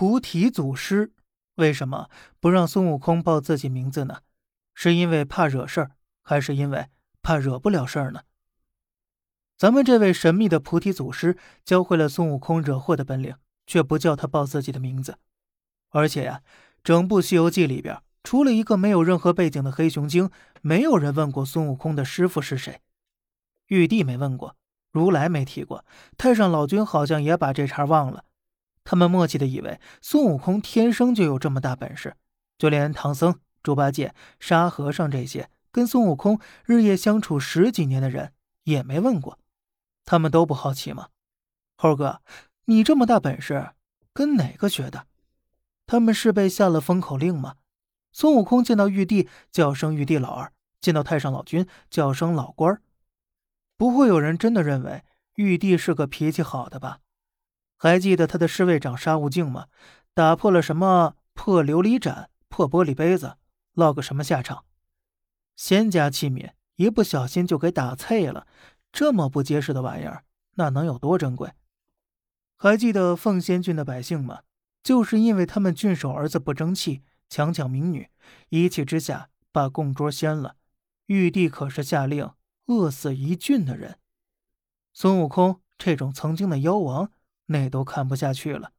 菩提祖师为什么不让孙悟空报自己名字呢？是因为怕惹事儿，还是因为怕惹不了事儿呢？咱们这位神秘的菩提祖师教会了孙悟空惹祸的本领，却不叫他报自己的名字。而且呀，整部《西游记》里边，除了一个没有任何背景的黑熊精，没有人问过孙悟空的师傅是谁。玉帝没问过，如来没提过，太上老君好像也把这茬忘了。他们默契的以为孙悟空天生就有这么大本事，就连唐僧、猪八戒、沙和尚这些跟孙悟空日夜相处十几年的人也没问过。他们都不好奇吗？猴哥，你这么大本事，跟哪个学的？他们是被下了封口令吗？孙悟空见到玉帝叫声玉帝老二，见到太上老君叫声老官儿。不会有人真的认为玉帝是个脾气好的吧？还记得他的侍卫长沙悟净吗？打破了什么破琉璃盏、破玻璃杯子，落个什么下场？仙家器皿一不小心就给打碎了。这么不结实的玩意儿，那能有多珍贵？还记得凤仙郡的百姓吗？就是因为他们郡守儿子不争气，强抢民女，一气之下把供桌掀了。玉帝可是下令饿死一郡的人。孙悟空这种曾经的妖王，那都看不下去了。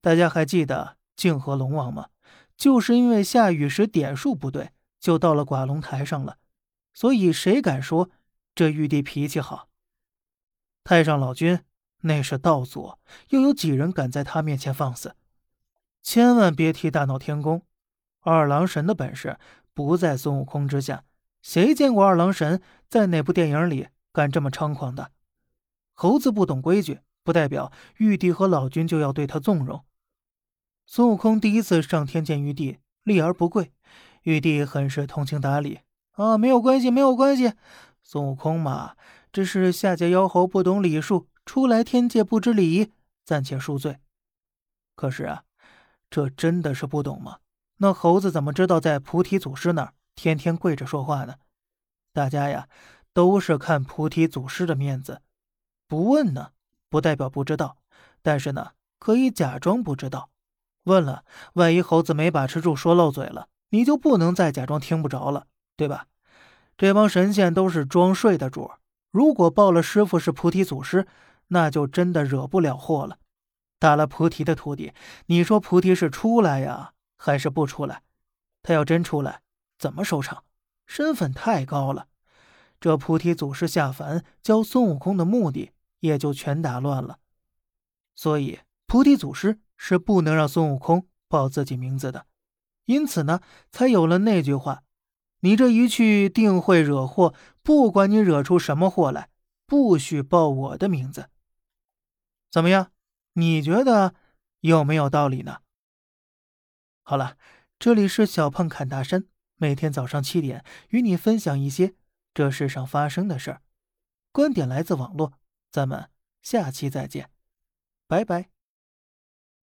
大家还记得泾河龙王吗？就是因为下雨时点数不对，就到了寡龙台上了。所以谁敢说？这玉帝脾气好，太上老君那是道祖，又有几人敢在他面前放肆？千万别提大闹天宫，二郎神的本事不在孙悟空之下。谁见过二郎神在哪部电影里敢这么猖狂的？猴子不懂规矩，不代表玉帝和老君就要对他纵容。孙悟空第一次上天见玉帝，立而不跪，玉帝很是通情达理啊，没有关系，没有关系。孙悟空嘛，只是下界妖猴不懂礼数，初来天界不知礼仪，暂且恕罪。可是啊，这真的是不懂吗？那猴子怎么知道在菩提祖师那儿天天跪着说话呢？大家呀，都是看菩提祖师的面子，不问呢，不代表不知道，但是呢，可以假装不知道。问了，万一猴子没把持住说漏嘴了，你就不能再假装听不着了，对吧？这帮神仙都是装睡的主如果报了师傅是菩提祖师，那就真的惹不了祸了。打了菩提的徒弟，你说菩提是出来呀，还是不出来？他要真出来，怎么收场？身份太高了，这菩提祖师下凡教孙悟空的目的也就全打乱了。所以，菩提祖师是不能让孙悟空报自己名字的。因此呢，才有了那句话。你这一去定会惹祸，不管你惹出什么祸来，不许报我的名字。怎么样？你觉得有没有道理呢？好了，这里是小胖侃大山，每天早上七点与你分享一些这世上发生的事儿，观点来自网络，咱们下期再见，拜拜。